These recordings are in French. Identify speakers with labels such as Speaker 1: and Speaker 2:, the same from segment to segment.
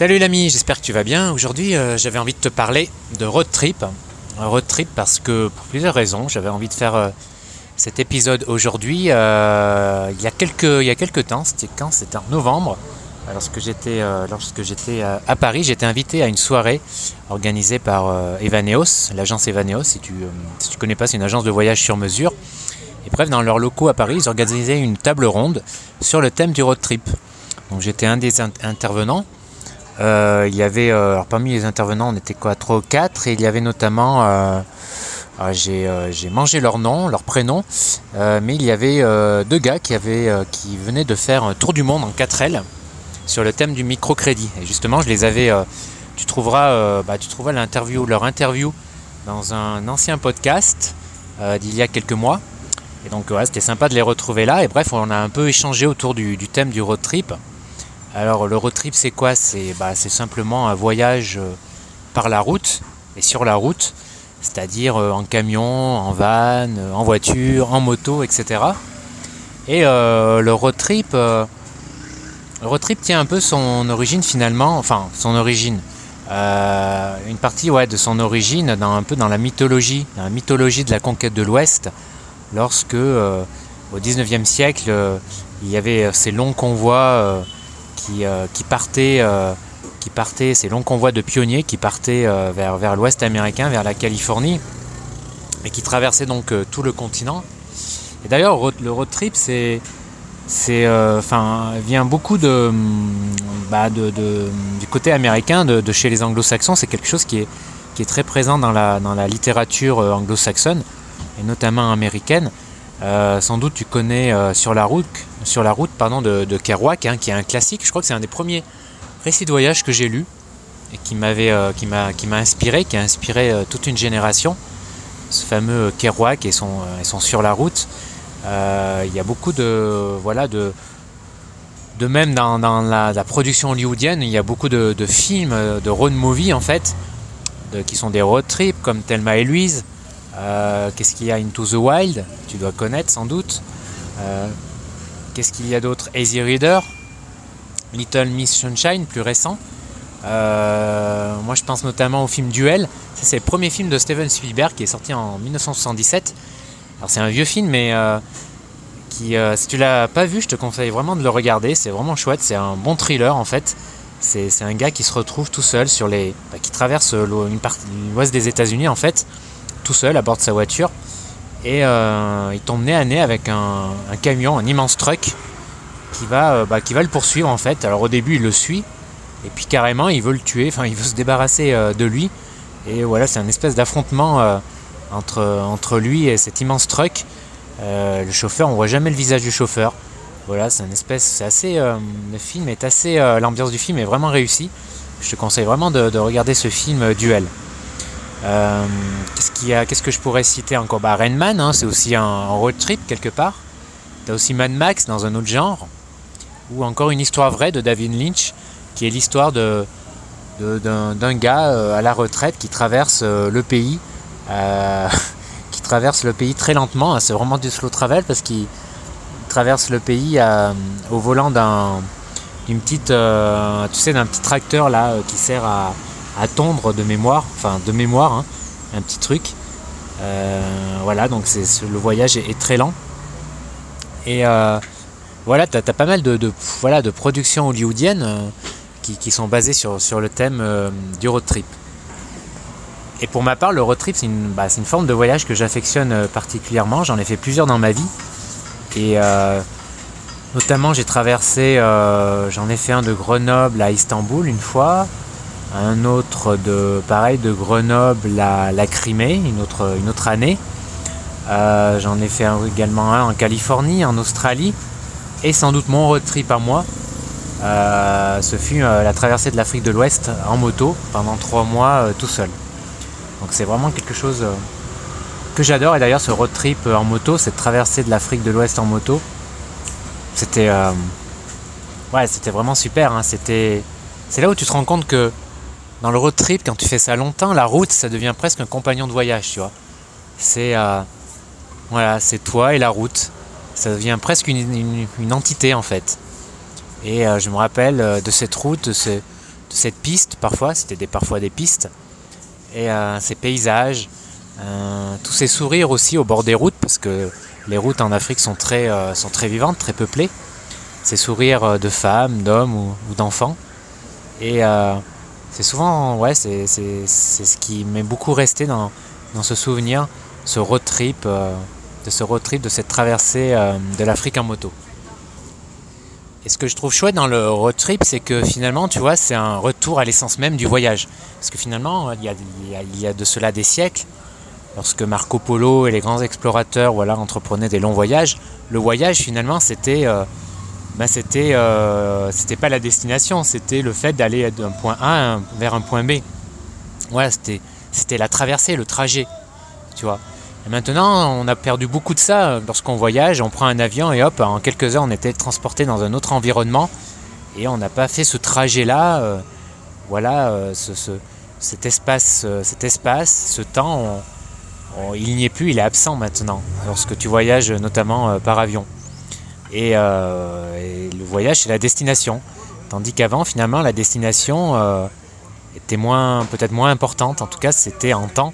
Speaker 1: Salut l'ami, j'espère que tu vas bien. Aujourd'hui, euh, j'avais envie de te parler de road trip. Road trip parce que pour plusieurs raisons, j'avais envie de faire euh, cet épisode aujourd'hui. euh, il y a quelques il y a temps, c'était quand? C'était en novembre. Lorsque j'étais lorsque j'étais à Paris, j'étais invité à une soirée organisée par Evaneos, l'agence Evaneos. Si tu si tu connais pas, c'est une agence de voyage sur mesure. Et bref, dans leurs locaux à Paris, ils organisaient une table ronde sur le thème du road trip. Donc j'étais un des in- intervenants. Euh, il y avait, euh, alors parmi les intervenants, on était quoi, 3 ou 4, et il y avait notamment, euh, ah, j'ai mangé leur nom, leur prénom, mais il y avait deux gars qui, avaient, qui venaient de faire un tour du monde en 4L sur le thème du microcrédit. Et justement, je les avais, tu trouveras, bah, tu trouveras l'interview, leur interview dans un ancien podcast d'il y a quelques mois. Et donc, ouais, c'était sympa de les retrouver là. Et bref, on a un peu échangé autour du thème du road trip. Alors le road trip c'est quoi? C'est bah, simplement un voyage euh, par la route et sur la route, c'est-à-dire euh, en camion, en van, euh, en voiture, en moto, etc. Et le road trip, trip tient un peu son origine finalement, enfin son origine, une partie ouais, de son origine dans, un peu dans la mythologie, dans la mythologie de la conquête de l'Ouest, lorsque au 19e siècle il y avait ces longs convois qui, euh, partaient, euh, ces longs convois de pionniers qui partaient euh, vers, l'ouest américain, vers la Californie, et qui traversaient donc tout le continent. Et d'ailleurs, le road trip, c'est, c'est, vient beaucoup de, hum, bah, du côté américain, de, chez les anglo-saxons. C'est quelque chose qui est, très présent dans la, dans la littérature anglo-saxonne, et notamment américaine. Euh, sans doute tu connais euh, sur la route, sur la de, Kerouac, hein, qui est un classique. Je crois que c'est un des premiers récits de voyage que j'ai lu et euh, qui m'a, inspiré, qui a inspiré toute une génération. Ce fameux Kerouac et son, sur la route. Il y a beaucoup de, voilà, de, même dans, la, production hollywoodienne, il y a beaucoup de, films, de road movie en fait, qui sont des road trips comme Thelma et Louise. Euh, Qu'est-ce qu'il y a Into the Wild Tu dois connaître sans doute. Euh, Qu'est-ce qu'il y a d'autre Easy Reader, Little Miss Sunshine, plus récent. Euh, moi, je pense notamment au film Duel. C'est le premier film de Steven Spielberg qui est sorti en 1977. Alors, c'est un vieux film, mais si tu l'as pas vu, je te conseille vraiment de le regarder. C'est vraiment chouette. C'est un bon thriller en fait. C'est un gars qui se retrouve tout seul sur les, bah, qui traverse l'ouest des États-Unis en fait, tout seul à bord de sa voiture. Et euh, il tombe nez à nez avec un, un camion, un immense truck qui va, euh, bah, qui va le poursuivre en fait. Alors au début il le suit et puis carrément il veut le tuer, enfin il veut se débarrasser euh, de lui. Et voilà c'est un espèce d'affrontement entre, lui et cet immense truck. Le chauffeur, on voit jamais le visage du chauffeur. Voilà, c'est une espèce, c'est assez, le film est assez, l'ambiance du film est vraiment réussie. Je te conseille vraiment de, de regarder ce film Duel. Euh, qu'est-ce qu'est-ce que je pourrais citer encore? Bah hein, c'est aussi un, road trip quelque part. T'as aussi Mad Max dans un autre genre, ou encore une histoire vraie de David Lynch, qui est l'histoire de, d'un, gars euh, à la retraite qui traverse euh, le pays, qui traverse le pays très lentement. hein. c'est vraiment du slow travel parce qu'il traverse le pays au volant d'un d'une petite tu sais d'un petit tracteur là qui sert à, à tondre de mémoire enfin de mémoire hein, un petit truc. Euh, voilà donc c'est le voyage est, très lent. Et euh, voilà t'as as pas mal de, voilà de productions hollywoodiennes euh, qui, sont basées sur, sur le thème du road trip. Et pour ma part le road trip c'est une, bah, une forme de voyage que j'affectionne particulièrement. J'en ai fait plusieurs dans ma vie. Et notamment, j'ai traversé, j'en ai fait un de Grenoble à Istanbul une fois, un autre de, pareil, de Grenoble à la Crimée, une autre, une autre année. Euh, j'en ai fait également un en Californie, en Australie, et sans doute mon road trip à moi. euh, ce fut euh, la traversée de l'Afrique de l'Ouest en moto pendant trois mois tout seul. Donc c'est vraiment quelque chose que j'adore. Et d'ailleurs, ce road trip en moto, cette traversée de l'Afrique de l'Ouest en moto, c'était ouais, c'était vraiment super. hein. C'était, c'est là où tu te rends compte que dans le road trip, quand tu fais ça longtemps, la route, ça devient presque un compagnon de voyage, tu vois. C'est euh, c'est toi et la route. Ça devient presque une, entité en fait. Et euh, je me rappelle euh, de cette route, de, ce- cette piste parfois, c'était parfois des pistes, et ces paysages, tous ces sourires aussi au bord des routes, parce que les routes en Afrique sont très, sont très vivantes, très peuplées, ces sourires de femmes, d'hommes ou, d'enfants. Et c'est souvent, ouais, c'est ce qui m'est beaucoup resté dans, dans ce souvenir, ce road trip, de ce road trip, de cette traversée de l'Afrique en moto. Et ce que je trouve chouette dans le road trip, c'est que finalement, tu vois, c'est un retour à l'essence même du voyage. Parce que finalement, il y, a, il y a de cela des siècles, lorsque Marco Polo et les grands explorateurs voilà, entreprenaient des longs voyages, le voyage finalement c'était euh, c'était euh, c'était pas la destination, c'était le fait d'aller d'un point A vers un point B. C'était la traversée, le trajet. Et maintenant, on a perdu beaucoup de ça lorsqu'on voyage, on prend un avion et hop, en quelques heures, on était transporté dans un autre environnement et on n'a pas fait ce trajet-là. Euh, voilà, euh, ce, cet, espace, cet espace, ce temps, il n'y est plus, il est absent maintenant lorsque tu voyages notamment par avion. Et, le voyage, c'est la destination. Tandis qu'avant, finalement, la destination était moins, peut-être moins importante. En tout cas, c'était en temps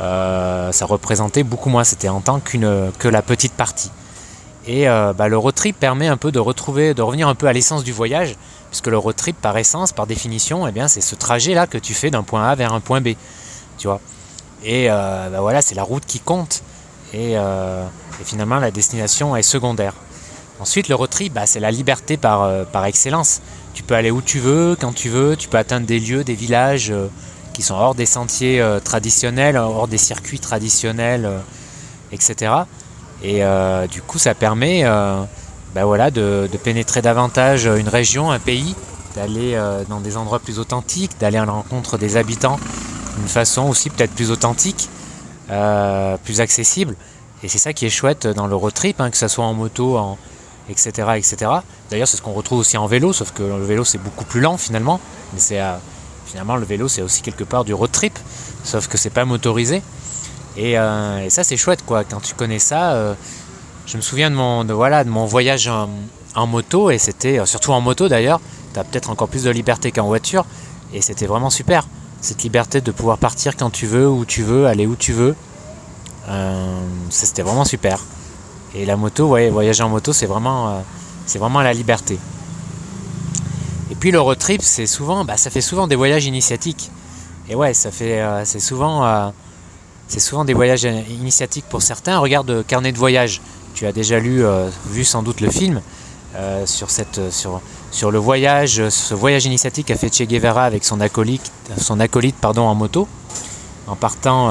Speaker 1: euh, ça représentait beaucoup moins, c'était en tant qu'une que la petite partie. Et euh, bah, le road trip permet un peu de retrouver, de revenir un peu à l'essence du voyage, puisque le road trip, par essence, par définition, eh bien, c'est ce trajet-là que tu fais d'un point A vers un point B, tu vois? Et euh, bah, voilà, c'est la route qui compte. Et, finalement, la destination est secondaire. Ensuite, le road trip, bah, c'est la liberté par, par excellence. Tu peux aller où tu veux, quand tu veux, tu peux atteindre des lieux, des villages qui sont hors des sentiers euh, traditionnels, hors des circuits traditionnels, euh, etc. Et euh, du coup, ça permet ben voilà, de, pénétrer davantage une région, un pays, d'aller dans des endroits plus authentiques, d'aller à la rencontre des habitants d'une façon aussi peut-être plus authentique, plus accessible. Et c'est ça qui est chouette dans le road trip, hein, que ce soit en moto, en, etc. etc. D'ailleurs, c'est ce qu'on retrouve aussi en vélo, sauf que le vélo c'est beaucoup plus lent finalement, mais c'est finalement le vélo c'est aussi quelque part du road trip, sauf que c'est pas motorisé. Et, euh, ça c'est chouette quoi, quand tu connais ça. Euh, je me souviens de mon, voilà, de mon voyage en, moto, et c'était, euh, surtout en moto d'ailleurs, tu peut-être encore plus de liberté qu'en voiture, et c'était vraiment super. Cette liberté de pouvoir partir quand tu veux, où tu veux, aller où tu veux, c'était vraiment super. Et la moto, ouais, voyager en moto, c'est vraiment, c'est vraiment la liberté puis le road trip, c'est souvent, bah, ça fait souvent des voyages initiatiques. Et ouais, ça fait, euh, c'est souvent, euh, c'est souvent des voyages initiatiques pour certains. Regarde Carnet de voyage. Tu as déjà lu, euh, vu sans doute le film sur cette, sur, sur le voyage, ce voyage initiatique qu'a fait Che Guevara avec son acolyte, son acolyte pardon, en moto, en partant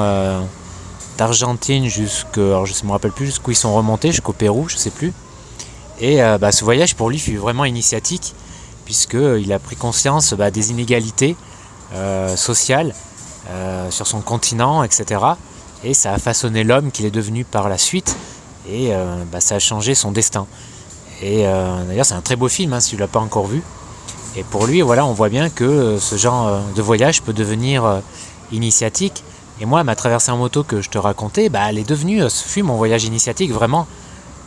Speaker 1: d'Argentine jusqu'à, je ne me rappelle plus jusqu'où ils sont remontés, jusqu'au Pérou, je sais plus. Et bah, ce voyage pour lui fut vraiment initiatique puisqu'il a pris conscience bah, des inégalités euh, sociales euh, sur son continent, etc. Et ça a façonné l'homme qu'il est devenu par la suite, et euh, bah, ça a changé son destin. Et d'ailleurs, c'est un très beau film, hein, si tu ne l'as pas encore vu. Et pour lui, voilà, on voit bien que ce genre de voyage peut devenir initiatique. Et moi, ma traversée en moto que je te racontais, bah, elle est devenue, ce fut mon voyage initiatique, vraiment.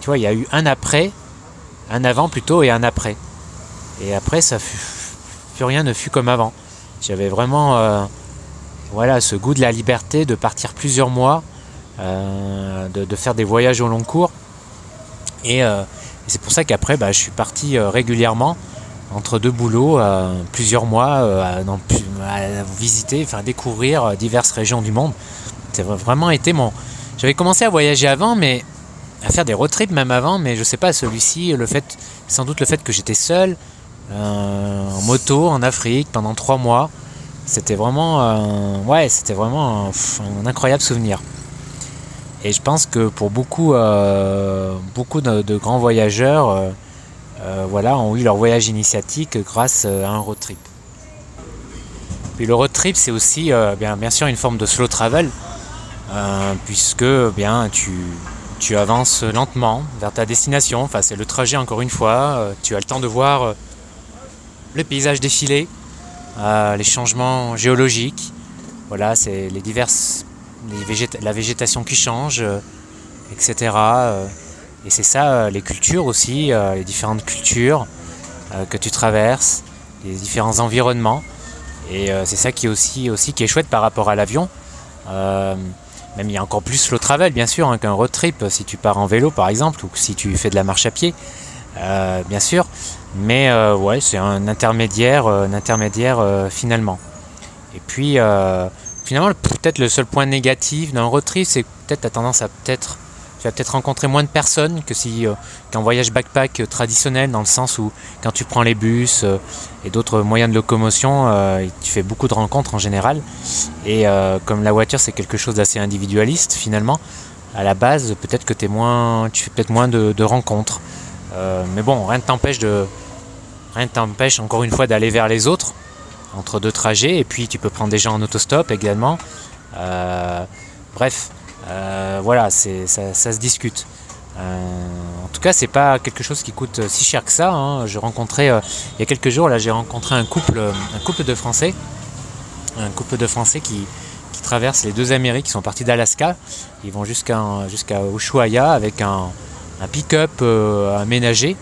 Speaker 1: Tu vois, il y a eu un après, un avant plutôt, et un après. Et après, ça plus rien ne fut comme avant. J'avais vraiment euh, voilà, ce goût de la liberté de partir plusieurs mois, euh, de, faire des voyages au long cours. Et, euh, c'est pour ça qu'après, bah, je suis parti régulièrement entre deux boulots, plusieurs mois, à, visiter, enfin découvrir diverses régions du monde. C'est vraiment été mon. J'avais commencé à voyager avant, mais à faire des road trips même avant, mais je sais pas, celui-ci, le fait, sans doute le fait que j'étais seul, euh, en moto en Afrique pendant trois mois. C'était vraiment, euh, ouais, c'était vraiment un, incroyable souvenir. Et je pense que pour beaucoup, euh, beaucoup de, grands voyageurs, voilà, ont eu leur voyage initiatique grâce à un road trip. Puis le road trip, c'est aussi bien, bien sûr une forme de slow travel, puisque bien tu, avances lentement vers ta destination. Enfin, c'est le trajet encore une fois. tu as le temps de voir le paysage défilé, euh, les changements géologiques, voilà, c'est les diverses, la végétation qui change, euh, etc. Euh, et c'est ça, les cultures aussi, les différentes cultures que tu traverses, les différents environnements. Et c'est ça qui est aussi, aussi qui est chouette par rapport à l'avion. même il y a encore plus slow travel bien sûr hein, qu'un road trip si tu pars en vélo par exemple ou si tu fais de la marche à pied. bien sûr. Mais ouais, c'est un intermédiaire, intermédiaire finalement. Et puis finalement, peut-être le seul point négatif d'un road trip, c'est peut-être as tendance à peut-être tu vas peut-être rencontrer moins de personnes que si euh, qu'un voyage backpack euh, traditionnel dans le sens où quand tu prends les bus euh, et d'autres moyens de locomotion tu fais beaucoup de rencontres en général. Et comme la voiture c'est quelque chose d'assez individualiste finalement à la base peut-être que es moins tu fais peut-être moins de, rencontres. Mais bon rien ne t'empêche de rien ne t'empêche encore une fois d'aller vers les autres entre deux trajets et puis tu peux prendre des gens en autostop également. Bref euh, voilà, ça, se discute. Euh, en tout cas, c'est pas quelque chose qui coûte si cher que ça. Hein. Euh, il y a quelques jours là, j'ai rencontré un couple, un couple de Français, un couple de Français qui, traversent les deux Amériques, qui sont partis d'Alaska. Ils vont jusqu'à jusqu'à Ushuaia avec un, pick-up aménagé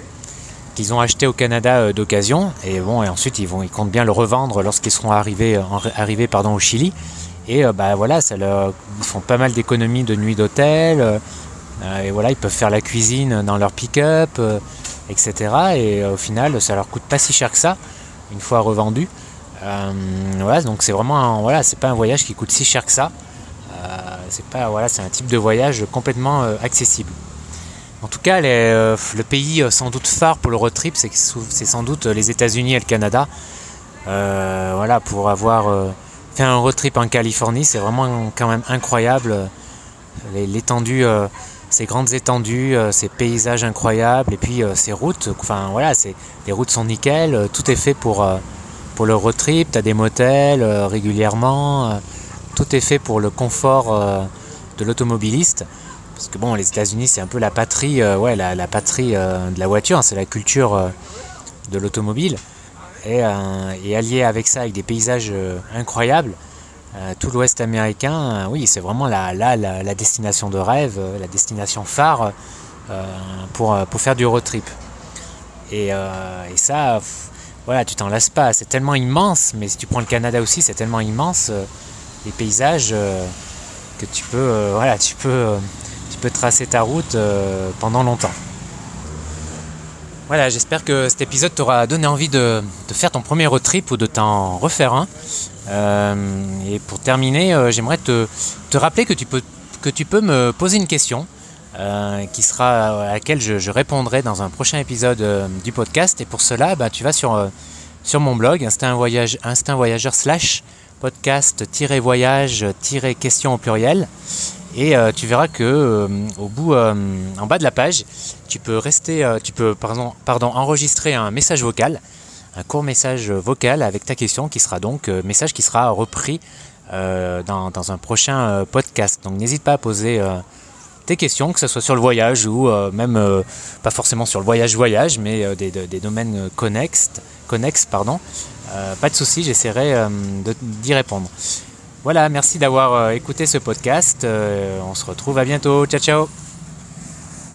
Speaker 1: qu'ils ont acheté au Canada d'occasion. Et ensuite ils vont, comptent bien le revendre lorsqu'ils seront arrivés, arrivés au Chili. Et euh, bah, voilà, ça ils font pas mal d'économies de nuit d'hôtel. Euh, et voilà, ils peuvent faire la cuisine dans leur pick-up, euh, etc. Et au final, ça leur coûte pas si cher que ça, une fois revendu. voilà, donc c'est vraiment un, voilà, c'est pas un voyage qui coûte si cher que ça. c'est pas voilà, c'est un type de voyage complètement accessible. En tout cas, le pays sans doute phare pour le road trip, c'est sans doute les États-Unis et le Canada. voilà, pour avoir faire un road trip en Californie, c'est vraiment quand même incroyable. L'étendue, euh, ces grandes étendues, euh, ces paysages incroyables, et puis euh, ces routes, enfin voilà, les routes sont nickel, tout est fait pour, pour le road trip, tu as des motels régulièrement, tout est fait pour le confort de l'automobiliste. Parce que bon, les États-Unis, c'est un peu la patrie, ouais, la, la patrie de la voiture, hein, c'est la culture de l'automobile. Euh, et, allié avec ça, avec des paysages euh, incroyables, euh, tout l'Ouest américain, oui, c'est vraiment la, la, destination de rêve, la destination phare pour, pour faire du road trip. Et, et ça, voilà, tu t'en lasses pas. C'est tellement immense, mais si tu prends le Canada aussi, c'est tellement immense, les paysages, que tu peux, voilà, tu peux, tu peux tracer ta route pendant longtemps. Voilà, j'espère que cet épisode t'aura donné envie de, faire ton premier road trip ou de t'en refaire un. Euh, et pour terminer, euh, j'aimerais te, rappeler que tu, peux, me poser une question euh, qui sera à laquelle je, répondrai dans un prochain épisode du podcast. Et pour cela, bah, tu vas sur, mon blog Instinct, Voyage, Instinct Voyageur slash podcast-voyage-question au pluriel. Et euh, tu verras que euh, au bout, euh, en bas de la page, tu peux rester, tu peux pardon, pardon, enregistrer un message vocal, un court message vocal avec ta question qui sera donc message qui sera repris dans, dans, un prochain podcast. Donc n'hésite pas à poser tes questions, que ce soit sur le voyage ou même pas forcément sur le voyage voyage, mais des, des, domaines connexes, connexes pardon. pas de souci, j'essaierai d'y répondre. Voilà, merci d'avoir euh, écouté ce podcast. Euh, on se retrouve à bientôt. Ciao ciao